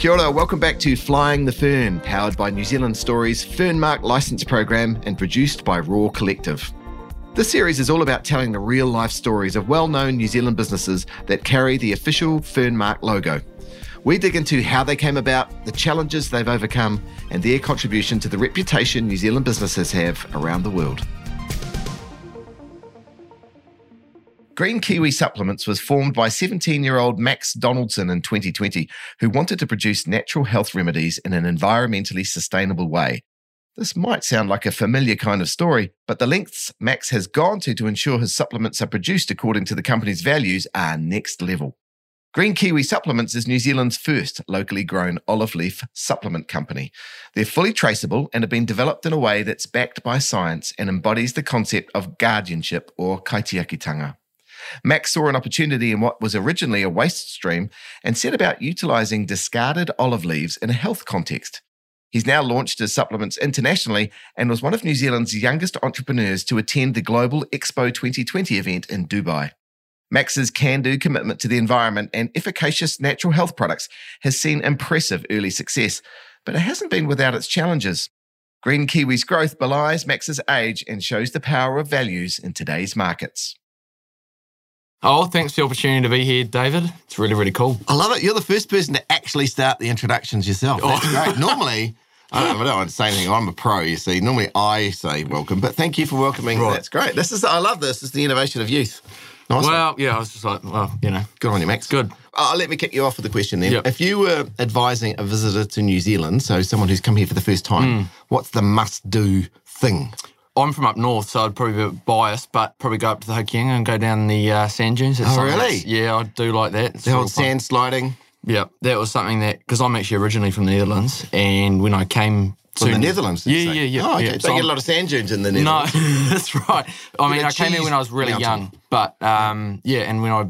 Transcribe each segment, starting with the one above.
Kia ora, welcome back to Flying the Fern, powered by New Zealand Story's Fernmark license program and produced by Raw Collective. This series is all about telling the real life stories of well known New Zealand businesses that carry the official Fernmark logo. We dig into how they came about, the challenges they've overcome, and their contribution to the reputation New Zealand businesses have around the world. Green Kiwi Supplements was formed by 17 year old Max Donaldson in 2020, who wanted to produce natural health remedies in an environmentally sustainable way. This might sound like a familiar kind of story, but the lengths Max has gone to to ensure his supplements are produced according to the company's values are next level. Green Kiwi Supplements is New Zealand's first locally grown olive leaf supplement company. They're fully traceable and have been developed in a way that's backed by science and embodies the concept of guardianship or kaitiakitanga. Max saw an opportunity in what was originally a waste stream and set about utilizing discarded olive leaves in a health context. He's now launched his supplements internationally and was one of New Zealand's youngest entrepreneurs to attend the Global Expo 2020 event in Dubai. Max's can do commitment to the environment and efficacious natural health products has seen impressive early success, but it hasn't been without its challenges. Green Kiwi's growth belies Max's age and shows the power of values in today's markets. Oh, thanks for the opportunity to be here, David. It's really, really cool. I love it. You're the first person to actually start the introductions yourself. That's oh. great. Normally, I don't, I don't, want to say anything. I'm a pro, you see. Normally, I say welcome, but thank you for welcoming. Right. That's great. This is I love this. It's the innovation of youth. Nice well, one. yeah, I was just like, well, you know, good on you, Max. Good. Uh, let me kick you off with a question then. Yep. If you were advising a visitor to New Zealand, so someone who's come here for the first time, mm. what's the must-do thing? I'm from up north, so I'd probably be a bit biased, but probably go up to the Hokianga and go down the uh, sand dunes. It's oh, really? Yeah, I do like that. It's the old sand sliding. Yeah, that was something that because I'm actually originally from the Netherlands, and when I came from the Netherlands. Yeah, yeah, yeah. Oh, okay. Yeah. So, you get a lot of sand dunes in the Netherlands. No, that's right. I mean, I came here when I was really mountain. young, but um, yeah, and when I,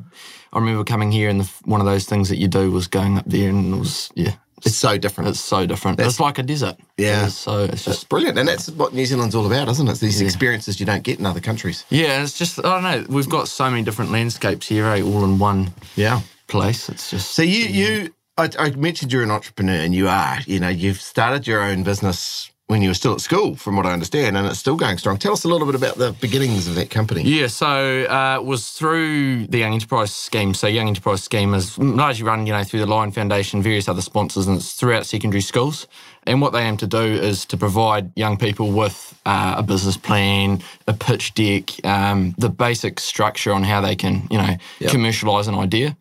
I remember coming here, and the, one of those things that you do was going up there, and it was yeah, it's so different. It's so different. That's, it's like a desert. Yeah. It so it's just brilliant, and that's what New Zealand's all about, isn't it? It's these yeah. experiences you don't get in other countries. Yeah, it's just I don't know. We've got so many different landscapes here, eh? All in one. Yeah. Place. It's just. So you you I, I mentioned you're an entrepreneur, and you are. You know, you've started your own business when you were still at school, from what I understand, and it's still going strong. Tell us a little bit about the beginnings of that company. Yeah, so uh, it was through the Young Enterprise Scheme. So Young Enterprise Scheme is largely run, you know, through the Lion Foundation, various other sponsors, and it's throughout secondary schools. And what they aim to do is to provide young people with uh, a business plan, a pitch deck, um, the basic structure on how they can, you know, yep. commercialise an idea.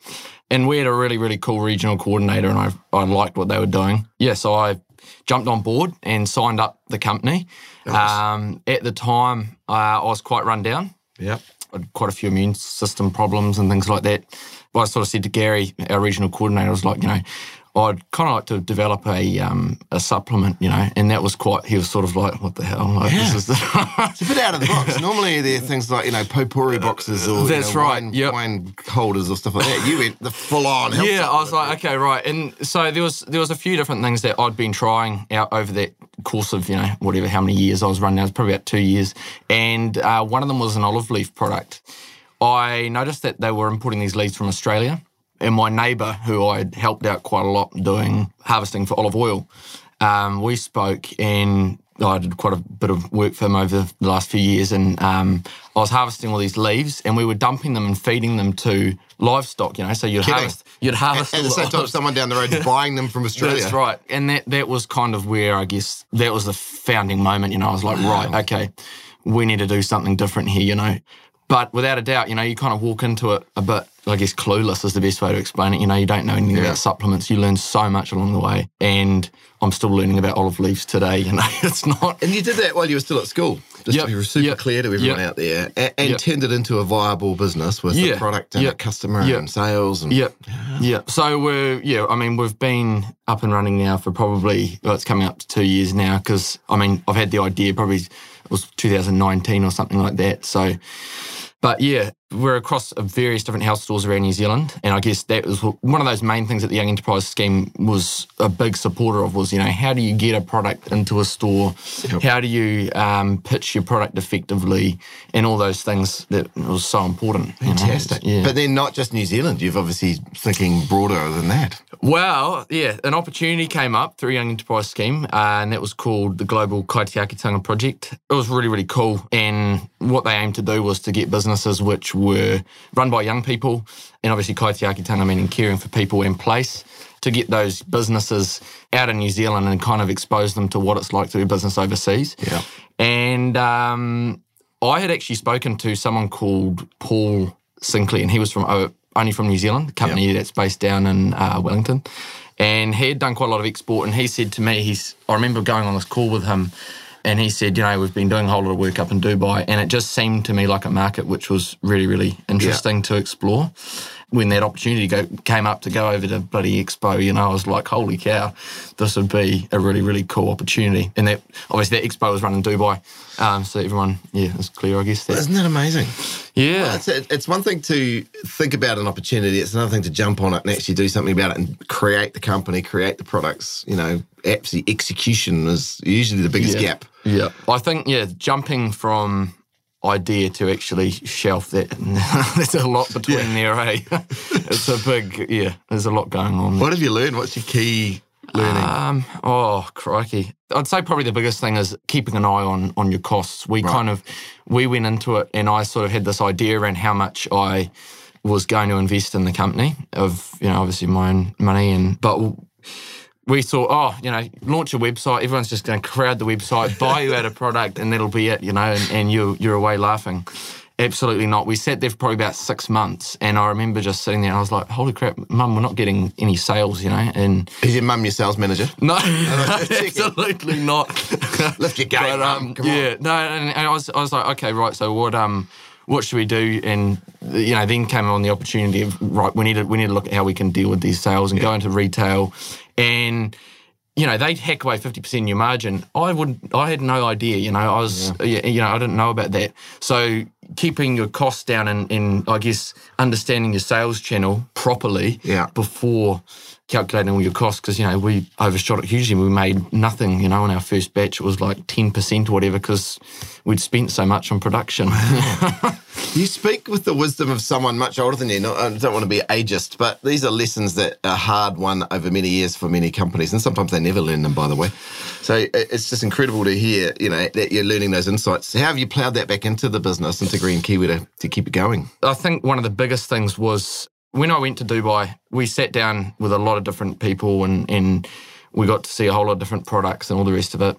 And we had a really, really cool regional coordinator, and I, I liked what they were doing. Yeah, so I jumped on board and signed up the company. Nice. Um, at the time, uh, I was quite run down. Yep. quite a few immune system problems and things like that. But I sort of said to Gary, our regional coordinator, I was like, you know, I'd kind of like to develop a um, a supplement, you know, and that was quite. He was sort of like, "What the hell?" Like, yeah. it's a bit out of the box. Normally, there are things like you know potpourri boxes or that's you know, right, wine, yep. wine holders or stuff like that. You went the full on. Yeah, I was like, okay, right. And so there was there was a few different things that I'd been trying out over that course of you know whatever how many years I was running. It was probably about two years, and uh, one of them was an olive leaf product. I noticed that they were importing these leaves from Australia and my neighbour, who I had helped out quite a lot doing harvesting for olive oil, um, we spoke and I did quite a bit of work for him over the last few years, and um, I was harvesting all these leaves, and we were dumping them and feeding them to livestock. You know, so you'd Kidding. harvest, you'd harvest. At, at the same time, someone down the road buying them from Australia. That's right, and that that was kind of where I guess that was the founding moment. You know, I was like, wow. right, okay, we need to do something different here. You know, but without a doubt, you know, you kind of walk into it a bit, I guess, clueless is the best way to explain it. You know, you don't know anything yeah. about supplements. You learn so much along the way. And I'm still learning about olive leaves today. You know, it's not. And you did that while you were still at school, just yep. to be super yep. clear to everyone yep. out there, and, and turned it into a viable business with yeah. a product and a customer and sales. And, yep. Yeah. yeah. So we're, yeah, I mean, we've been up and running now for probably, well, it's coming up to two years now because, I mean, I've had the idea probably, it was 2019 or something like that. So, but yeah, we're across various different house stores around New Zealand, and I guess that was one of those main things that the Young Enterprise Scheme was a big supporter of. Was you know how do you get a product into a store? Yep. How do you um, pitch your product effectively, and all those things that was so important. Fantastic. You know? yeah. But then not just New Zealand. You've obviously thinking broader than that. Well, yeah, an opportunity came up through Young Enterprise Scheme, uh, and that was called the Global Kaitiakitanga Project. It was really really cool, and what they aimed to do was to get businesses which were run by young people, and obviously kaitiakitanga meaning caring for people in place, to get those businesses out of New Zealand and kind of expose them to what it's like to do business overseas. Yeah. And um, I had actually spoken to someone called Paul Sinclair, and he was from uh, only from New Zealand, a company yep. that's based down in uh, Wellington. And he had done quite a lot of export, and he said to me, he's I remember going on this call with him, and he said, you know, we've been doing a whole lot of work up in Dubai, and it just seemed to me like a market which was really, really interesting yeah. to explore. When that opportunity go, came up to go over to bloody Expo, you know, I was like, holy cow, this would be a really, really cool opportunity. And that obviously that Expo was run in Dubai, um, so everyone, yeah, is clear, I guess. That. Isn't that amazing? Yeah, well, it's, it's one thing to think about an opportunity; it's another thing to jump on it and actually do something about it and create the company, create the products. You know, absolutely execution is usually the biggest yeah. gap. Yeah, I think yeah, jumping from idea to actually shelf that there's a lot between yeah. there, eh? it's a big yeah. There's a lot going on. What have you learned? What's your key learning? Um, oh crikey! I'd say probably the biggest thing is keeping an eye on on your costs. We right. kind of we went into it, and I sort of had this idea around how much I was going to invest in the company of you know obviously my own money and but we thought, oh, you know, launch a website. Everyone's just going to crowd the website, buy you out a product, and that'll be it, you know, and, and you, you're away laughing. Absolutely not. We sat there for probably about six months, and I remember just sitting there, and I was like, "Holy crap, Mum, we're not getting any sales," you know. And is your mum your sales manager? No, absolutely not. Lift your game, but, um, yeah, on. no. And, and I was, I was like, okay, right. So what, um, what should we do? And you know, then came on the opportunity of right, we need to we need to look at how we can deal with these sales and yeah. go into retail and you know they'd hack away 50% of your margin i would i had no idea you know i was yeah. you know i didn't know about that so keeping your costs down and, and i guess understanding your sales channel properly yeah. before calculating all your costs because you know we overshot it hugely we made nothing you know in our first batch it was like 10% or whatever because we'd spent so much on production. You speak with the wisdom of someone much older than you i don't want to be ageist but these are lessons that are hard won over many years for many companies and sometimes they never learn them by the way. So it's just incredible to hear you know that you're learning those insights. How have you ploughed that back into the business into green kiwi to, to keep it going? I think one of the biggest things was when I went to Dubai, we sat down with a lot of different people and, and we got to see a whole lot of different products and all the rest of it.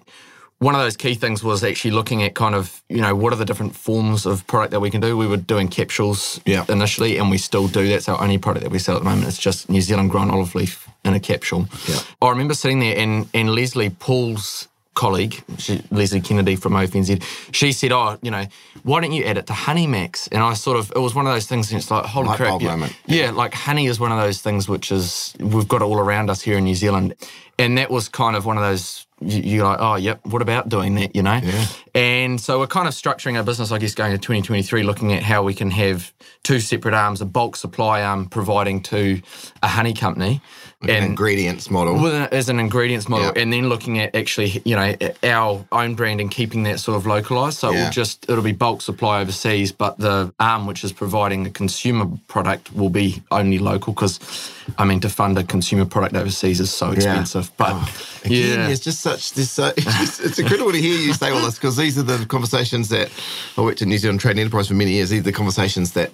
One of those key things was actually looking at kind of, you know, what are the different forms of product that we can do. We were doing capsules yeah. initially, and we still do. That's our only product that we sell at the moment. It's just New Zealand grown olive leaf in a capsule. Yeah. I remember sitting there, and, and Leslie Paul's colleague, she, Leslie Kennedy from OFNZ, she said, "Oh, you know, why don't you add it to Honey Max?" And I sort of, it was one of those things, and it's like, holy Light crap, yeah, yeah, like honey is one of those things which is we've got it all around us here in New Zealand, and that was kind of one of those. You're like, oh, yep. What about doing that? You know, yeah. and so we're kind of structuring our business, I guess, going to 2023, looking at how we can have two separate arms: a bulk supply arm providing to a honey company, and ingredients model as an ingredients model, and then looking at actually, you know, our own brand and keeping that sort of localized. So yeah. it'll just it'll be bulk supply overseas, but the arm which is providing the consumer product will be only local because, I mean, to fund a consumer product overseas is so expensive. Yeah. But oh, again, yeah, it's just such this. So, it's, just, it's incredible to hear you say all this because these are the conversations that I worked at New Zealand Trade Enterprise for many years. These are the conversations that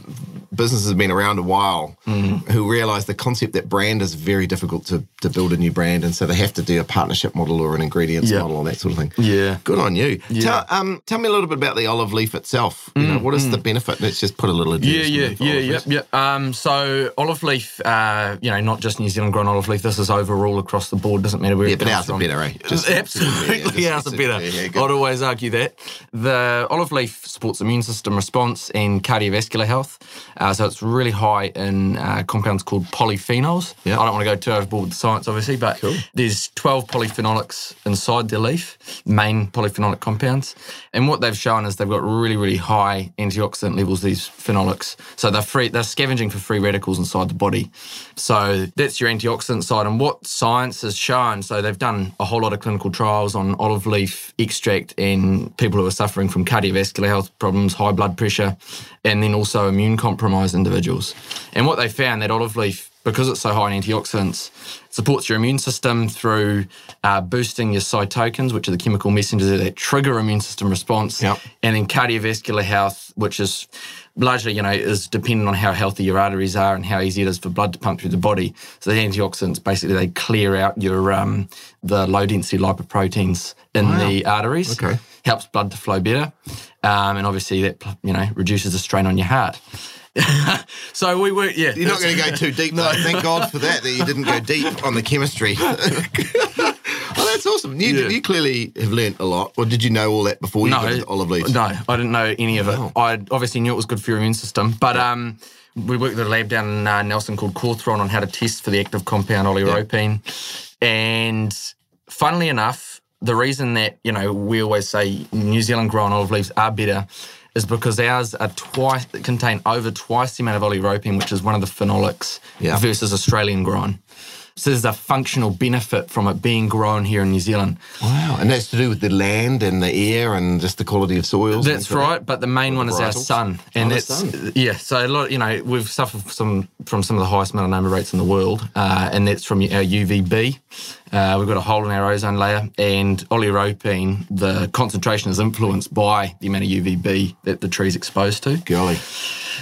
businesses have been around a while mm. who realise the concept that brand is very difficult to, to build a new brand, and so they have to do a partnership model or an ingredients yep. model and that sort of thing. Yeah, good on you. Yeah. Tell, um, tell me a little bit about the olive leaf itself. You mm, know, what is mm. the benefit? Let's just put a little. Yeah, yeah, yeah, yep, yep. Um, so olive leaf, uh, you know, not just New Zealand grown olive leaf. This is overall across the board. Doesn't matter where. Yeah, it but ours are better, eh? Just, Absolutely, yeah, ours are better. Yeah, yeah, I'd always argue that the olive leaf supports immune system response and cardiovascular health. Uh, so it's really high in uh, compounds called polyphenols. Yeah. I don't want to go too overboard with the science, obviously, but there's 12 polyphenolics inside the leaf, main polyphenolic compounds. And what they've shown is they've got really, really high antioxidant levels, these phenolics. So they're free, they're scavenging for free radicals inside the body. So that's your antioxidant side. And what science has shown, so they've done a whole lot of clinical trials on olive leaf extract in people who are suffering from cardiovascular health problems, high blood pressure, and then also immune compromised individuals. And what they found that olive leaf, because it's so high in antioxidants, supports your immune system through uh, boosting your cytokines, which are the chemical messengers that trigger immune system response, Yep. and then cardiovascular health, which is largely, you know, is dependent on how healthy your arteries are and how easy it is for blood to pump through the body. So the antioxidants basically they clear out your um, the low density lipoproteins in the arteries. Okay. Helps blood to flow better, um, and obviously that you know reduces the strain on your heart. so we were yeah. You're not going to go too deep, though. Thank God for that, that you didn't go deep on the chemistry. oh, that's awesome. You, Yeah. you clearly have learnt a lot. Or did you know all that before you no, got into olive leaves? No, I didn't know any of it. I obviously knew it was good for your immune system, but um, we worked with a lab down in uh, Nelson called Cawthron on how to test for the active compound oleuropein. And funnily enough, the reason that you know we always say New Zealand grown olive leaves are better is because ours are twice contain over twice the amount of oleuropein, which is one of the phenolics, Yeah. versus Australian grown. So there's a functional benefit from it being grown here in New Zealand. Wow. And that's to do with the land and the air and just the quality of soils. That's right, but the main one is our sun, Oh, and the it's sun. yeah. So a lot, you know, we've suffered some from some of the highest melanoma rates in the world, uh, and that's from our UVB. Uh, we've got a hole in our ozone layer, and oleuropein, the concentration is influenced by the amount of UVB that the tree's exposed to. Golly.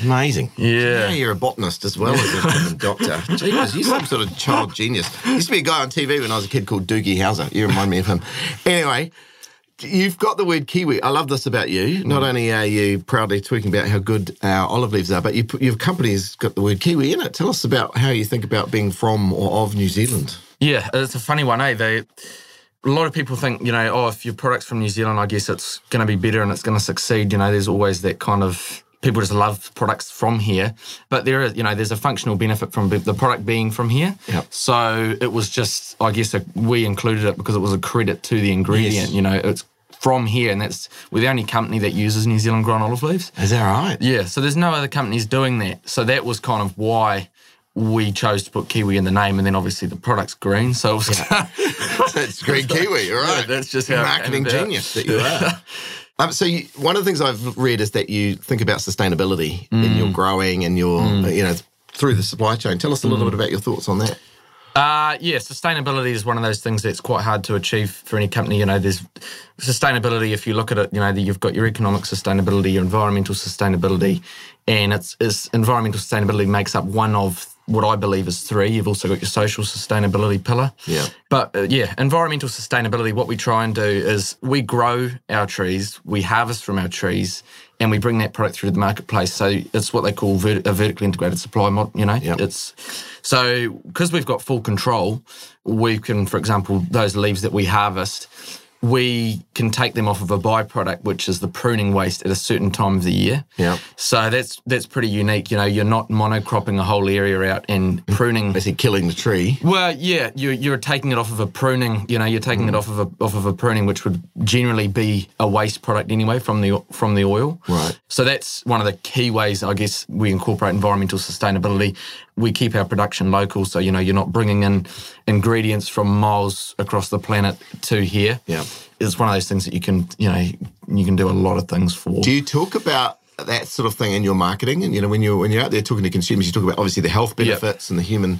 Amazing. Yeah. Yeah, you're a botanist as well as a doctor. Jeepers, you're some sort of child genius. Used to be a guy on TV when I was a kid called Doogie Howser. You remind me of him. Anyway, you've got the word Kiwi. I love this about you. Not only are you proudly talking about how good our olive leaves are, but you, put- your company's got the word Kiwi in it. Tell us about how you think about being from or of New Zealand. Yeah, it's a funny one, eh? They, a lot of people think, you know, oh, if your product's from New Zealand, I guess it's going to be better and it's going to succeed. You know, there's always that kind of people just love products from here, but there is, you know, there's a functional benefit from the product being from here. Yep. So it was just, I guess, a, we included it because it was a credit to the ingredient. Yes. You know, it's from here, and that's we're the only company that uses New Zealand grown olive leaves. Is that right? Yeah, so there's no other companies doing that. So that was kind of why we chose to put Kiwi in the name, and then obviously the product's green. So it was, That's green Kiwi, all right. Yeah, that's just how marketing genius that you are. Um, so you, one of the things I've read is that you think about sustainability in Mm. your growing and your, uh, you know, through the supply chain. Tell us a Mm. little bit about your thoughts on that. Uh, yeah, sustainability is one of those things that's quite hard to achieve for any company. You know, there's sustainability. If you look at it, you know, you've got your economic sustainability, your environmental sustainability, and it's, it's environmental sustainability makes up one of what I believe is three. You've also got your social sustainability pillar. Yeah. But uh, yeah, environmental sustainability, what we try and do is we grow our trees, we harvest from our trees, and we bring that product through the marketplace. So it's what they call a vertically integrated supply model, you know? Yep. It's so because we've got full control, we can, for example, those leaves that we harvest, we can take them off of a byproduct, which is the pruning waste at a certain time of the year. Yeah. So that's that's pretty unique. You know, you're not monocropping a whole area out and mm-hmm. pruning Basically, killing the tree. well, yeah, you're, you're taking it off of a pruning. You know, you're taking it mm. off of a off of a pruning, which would generally be a waste product anyway from the from the oil. Right. So that's one of the key ways, I guess, we incorporate environmental sustainability. We keep our production local, so you know you're not bringing in ingredients from miles across the planet to here. Yeah. It's one of those things that you can you know you can do a lot of things for. Do you talk about that sort of thing in your marketing? And you know, when you're when you're out there talking to consumers, you talk about obviously the health benefits and the human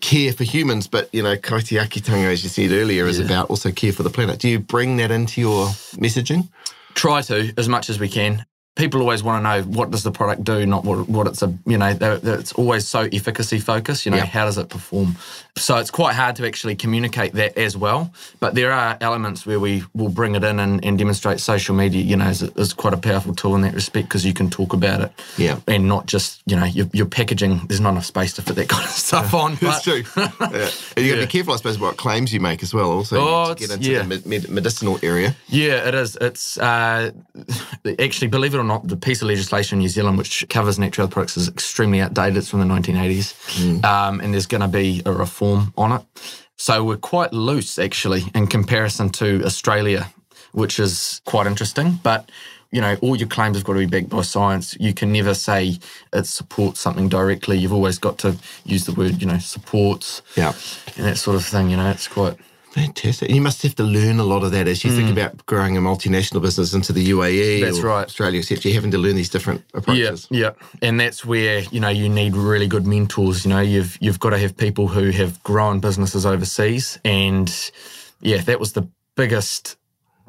care for humans. But you know, kaitiakitanga, as you said earlier, is about also care for the planet. Do you bring that into your messaging? try to as much as we can. People always want to know what does the product do, not what, what it's a you know it's always so efficacy focused. You know Yeah. how does it perform? So it's quite hard to actually communicate that as well. But there are elements where we will bring it in and, and demonstrate social media. You know is, is quite a powerful tool in that respect because you can talk about it. Yeah. and not just you know your, your packaging. There's not enough space to fit that kind of stuff on. That's true. yeah. And you got to be careful, I suppose, what claims you make as well. Also, Oh, to get into yeah. the med- medicinal area. Yeah, it is. It's uh, actually, believe it or not, the piece of legislation in New Zealand which covers natural products is extremely outdated. It's from the 1980s. Mm. Um, and there's going to be a reform on it. So we're quite loose, actually, in comparison to Australia, which is quite interesting. But you know, all your claims have got to be backed by science. You can never say it supports something directly. You've always got to use the word, you know, supports. Yeah. And that sort of thing. You know, it's quite Fantastic. And You must have to learn a lot of that as you mm. think about growing a multinational business into the UAE. That's right. Australia, etc. You're having to learn these different approaches. Yeah, yeah. And that's where, you know, you need really good mentors. You know, you've you've got to have people who have grown businesses overseas. And yeah, that was the biggest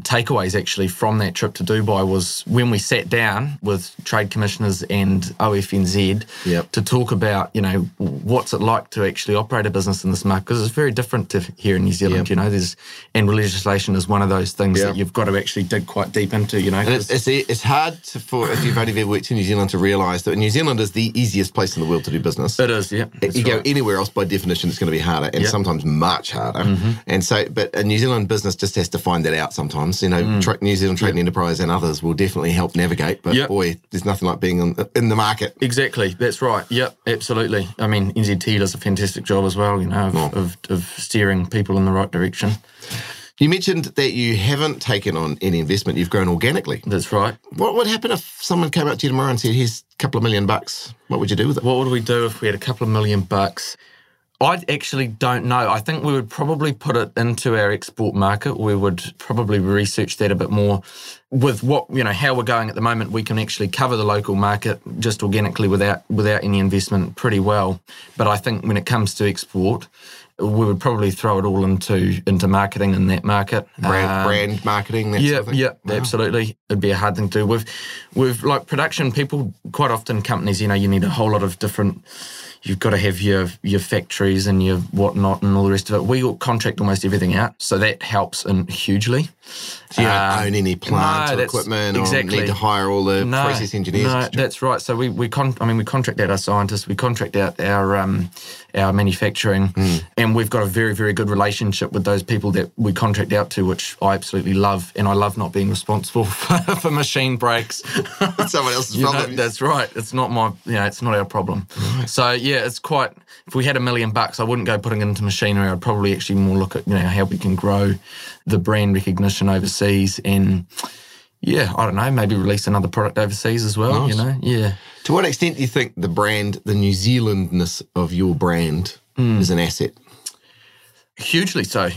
takeaways actually from that trip to Dubai was when we sat down with trade commissioners and OFNZ yep. to talk about, you know, what's it like to actually operate a business in this market because it's very different to here in New Zealand, yep. you know, there's and legislation is one of those things yep. that you've got to actually dig quite deep into, you know. And it's, it's, it's hard to, for if you've only ever worked in New Zealand to realise that New Zealand is the easiest place in the world to do business. It is, yeah. You right. go anywhere else by definition it's going to be harder and sometimes much harder. Mm-hmm. And so but a New Zealand business just has to find that out sometimes you know, mm. New Zealand Trading. Enterprise and others will definitely help navigate. But yep. boy, there's nothing like being in the market. Exactly. That's right. Yep, absolutely. I mean, NZT does a fantastic job as well, you know, of, oh. of, of steering people in the right direction. You mentioned that you haven't taken on any investment, you've grown organically. That's right. What would happen if someone came up to you tomorrow and said, here's a couple of million bucks? What would you do with it? What would we do if we had a couple of million bucks? I actually don't know. I think we would probably put it into our export market. We would probably research that a bit more. With what you know, how we're going at the moment, we can actually cover the local market just organically without without any investment pretty well. But I think when it comes to export, we would probably throw it all into into marketing in that market. Brand, um, brand marketing. yeah, sort of yeah, wow. absolutely. It'd be a hard thing to do. With with like production, people quite often companies, you know, you need a whole lot of different you've got to have your your factories and your whatnot and all the rest of it. We contract almost everything out, so that helps in hugely. So you don't uh, own any plant no, or equipment exactly. or need to hire all the no, process engineers. No, that's right. So we we con- I mean we contract out our scientists, we contract out our um, our manufacturing, mm. and we've got a very very good relationship with those people that we contract out to, which I absolutely love, and I love not being responsible for, for machine breaks. Someone else's problem. Know, that's right. It's not my you know it's not our problem. Right. So yeah, it's quite. If we had a million bucks, I wouldn't go putting it into machinery. I'd probably actually more look at you know how we can grow the brand recognition overseas and yeah, I don't know, maybe release another product overseas as well, nice. you know? Yeah. To what extent do you think the brand, the New Zealandness of your brand mm. is an asset? Hugely so.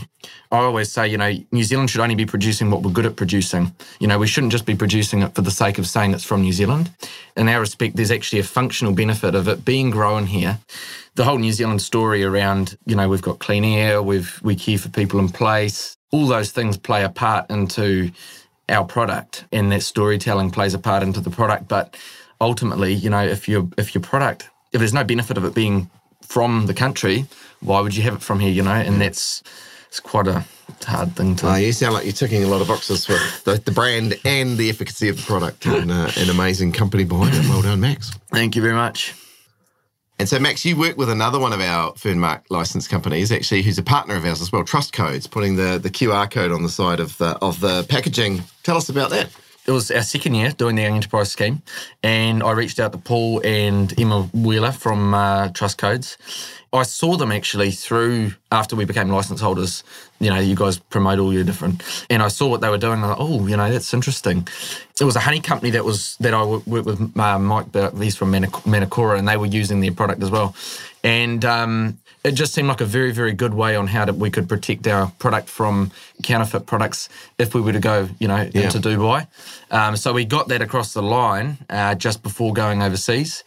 I always say, you know, New Zealand should only be producing what we're good at producing. You know, we shouldn't just be producing it for the sake of saying it's from New Zealand. In our respect, there's actually a functional benefit of it being grown here. The whole New Zealand story around, you know, we've got clean air, we've we care for people in place, all those things play a part into our product and that storytelling plays a part into the product but ultimately you know if your if your product if there's no benefit of it being from the country why would you have it from here you know and that's it's quite a hard thing to. Uh, you sound like you're ticking a lot of boxes for the, the brand and the efficacy of the product, and uh, an amazing company behind it. Well done, Max. Thank you very much. And so, Max, you work with another one of our Fernmark licensed companies, actually, who's a partner of ours as well, Trust Codes, putting the, the QR code on the side of the, of the packaging. Tell us about that. It was our second year doing the Young Enterprise Scheme, and I reached out to Paul and Emma Wheeler from uh, Trust Codes, I saw them actually through after we became license holders. You know, you guys promote all your different, and I saw what they were doing. And I oh, you know, that's interesting. It was a honey company that was that I worked with uh, Mike. He's from Manakora, and they were using their product as well. And um, it just seemed like a very, very good way on how to, we could protect our product from counterfeit products if we were to go, you know, yeah. into Dubai. Um, so we got that across the line uh, just before going overseas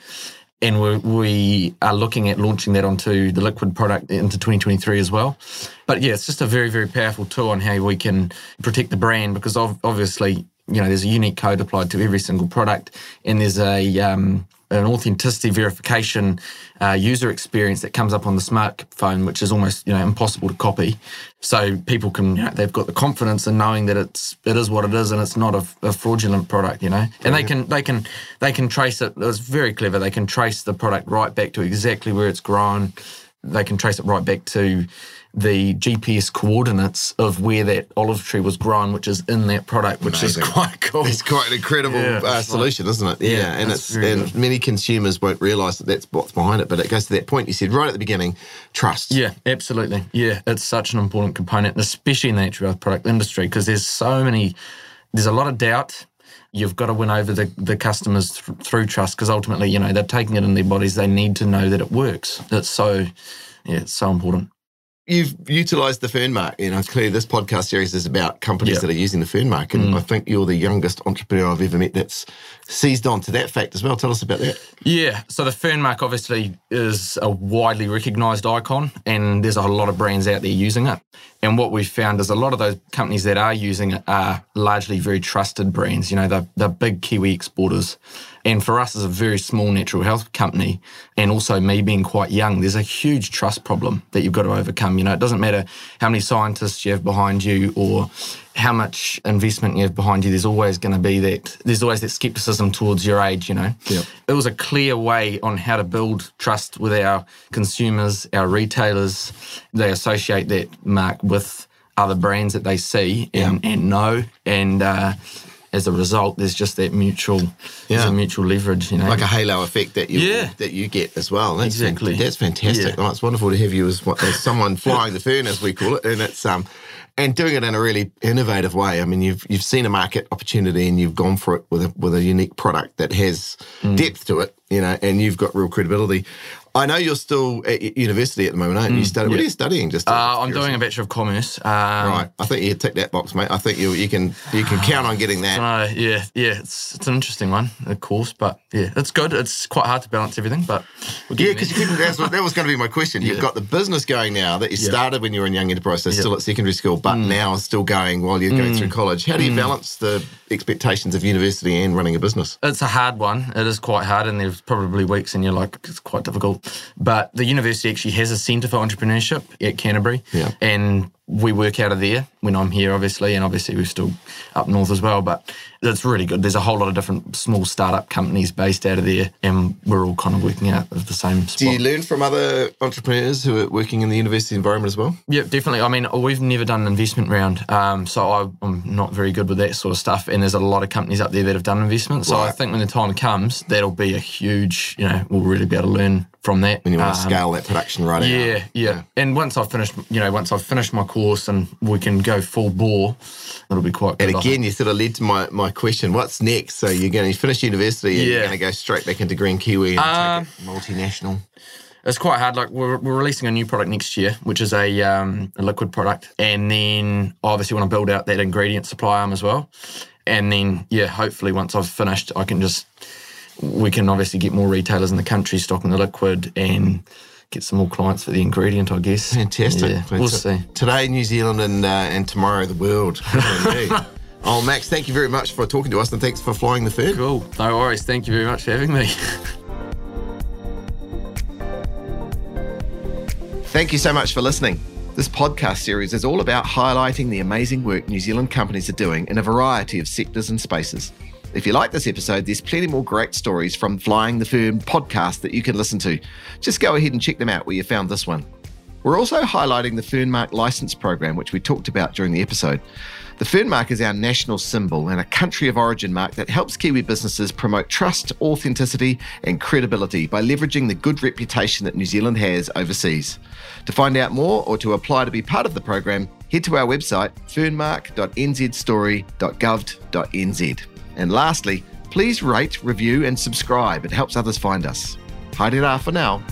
and we're, we are looking at launching that onto the liquid product into 2023 as well. But yeah, it's just a very, very powerful tool on how we can protect the brand because obviously, you know, there's a unique code applied to every single product, and there's a um, an authenticity verification uh, user experience that comes up on the smartphone, which is almost you know impossible to copy. So people can you know, they've got the confidence in knowing that it's it is what it is and it's not a, a fraudulent product, you know. And they can they can they can trace it. It's very clever. They can trace the product right back to exactly where it's grown. They can trace it right back to the GPS coordinates of where that olive tree was grown, which is in that product, which Amazing. is quite cool. It's quite an incredible yeah, uh, solution, isn't it? Yeah, yeah and it's and good. many consumers won't realise that that's what's behind it. But it goes to that point you said right at the beginning: trust. Yeah, absolutely. Yeah, it's such an important component, especially in the natural health product industry, because there's so many. There's a lot of doubt you've got to win over the, the customers th- through trust because ultimately, you know, they're taking it in their bodies. They need to know that it works. It's so, yeah, it's so important you've utilized the fern mark. You know, clearly this podcast series is about companies yep. that are using the fern mark. And mm. I think you're the youngest entrepreneur I've ever met that's seized on to that fact as well. Tell us about that. Yeah. So the fern mark obviously is a widely recognized icon and there's a lot of brands out there using it. And what we've found is a lot of those companies that are using it are largely very trusted brands. You know, they're, they're big Kiwi exporters. And for us as a very small natural health company, and also me being quite young, there's a huge trust problem that you've got to overcome. You know, it doesn't matter how many scientists you have behind you or how much investment you have behind you, there's always going to be that, there's always that skepticism towards your age, you know. Yep. It was a clear way on how to build trust with our consumers, our retailers. They associate that mark with other brands that they see and, yep. and know. And, uh, as a result, there's just that mutual, yeah. mutual leverage, you know, like a halo effect that you yeah. that you get as well. That's exactly, that's fantastic. Yeah. Oh, it's wonderful to have you as, as someone flying the fern, as we call it, and it's um and doing it in a really innovative way. I mean, you've you've seen a market opportunity and you've gone for it with a with a unique product that has mm. depth to it, you know, and you've got real credibility. I know you're still at university at the moment, aren't you? Mm, study, What are you studying? Just uh, I'm doing a Bachelor of Commerce. Um, right. I think you tick that box, mate. I think you you can you can count on getting that. Uh, yeah, yeah. It's it's an interesting one, of course, but yeah, it's good. It's quite hard to balance everything, but yeah, because. That was, going to be my question. You've got the business going now that you yeah. started when you were in young enterprise, so yeah. still at secondary school, but mm. now still going while you're going mm. through college. How do you mm. balance the expectations of university and running a business? It's a hard one. It is quite hard, and there's probably weeks, and you're like, it's quite difficult, but the the university actually has a centre for entrepreneurship at Canterbury. Yeah. And we work out of there when I'm here, obviously, and obviously we're still up north as well. But it's really good. There's a whole lot of different small startup companies based out of there, and we're all kind of working out of the same spot. Do you learn from other entrepreneurs who are working in the university environment as well? Yeah, definitely. I mean, we've never done an investment round, um, so I, am not very good with that sort of stuff. And there's a lot of companies up there that have done investment. So right. I think when the time comes, that'll be a huge, you know, we'll really be able to learn from that. When you want to um, scale that production right yeah, yeah, yeah. And once I've finished, you know, once I've finished my course and we can go full bore, it'll be quite good. And again, you sort of led to my, my question what's next? So you're going to finish university and yeah. you're going to go straight back into Green Kiwi and um, take it multinational? It's quite hard. Like we're, we're releasing a new product next year, which is a, um, a liquid product, and then I obviously want to build out that ingredient supply arm as well. And then, yeah, hopefully once I've finished, I can just we can obviously get more retailers in the country stocking the liquid and get some more clients for the ingredient, I guess. Fantastic. Yeah, we'll see. Today, New Zealand, and uh, and tomorrow, the world. oh, Max, thank you very much for talking to us, and thanks for flying the fern. Cool. No worries. Thank you very much for having me. Thank you so much for listening. This podcast series is all about highlighting the amazing work New Zealand companies are doing in a variety of sectors and spaces. If you like this episode, there's plenty more great stories from Flying the Fern podcast that you can listen to. Just go ahead and check them out where you found this one. We're also highlighting the Fernmark license program, which we talked about during the episode. The Fernmark is our national symbol and a country of origin mark that helps Kiwi businesses promote trust, authenticity, and credibility by leveraging the good reputation that New Zealand has overseas. To find out more or to apply to be part of the program, head to our website fernmark.nzstory.gov.nz. And lastly, please rate, review, and subscribe. It helps others find us. Haere for now.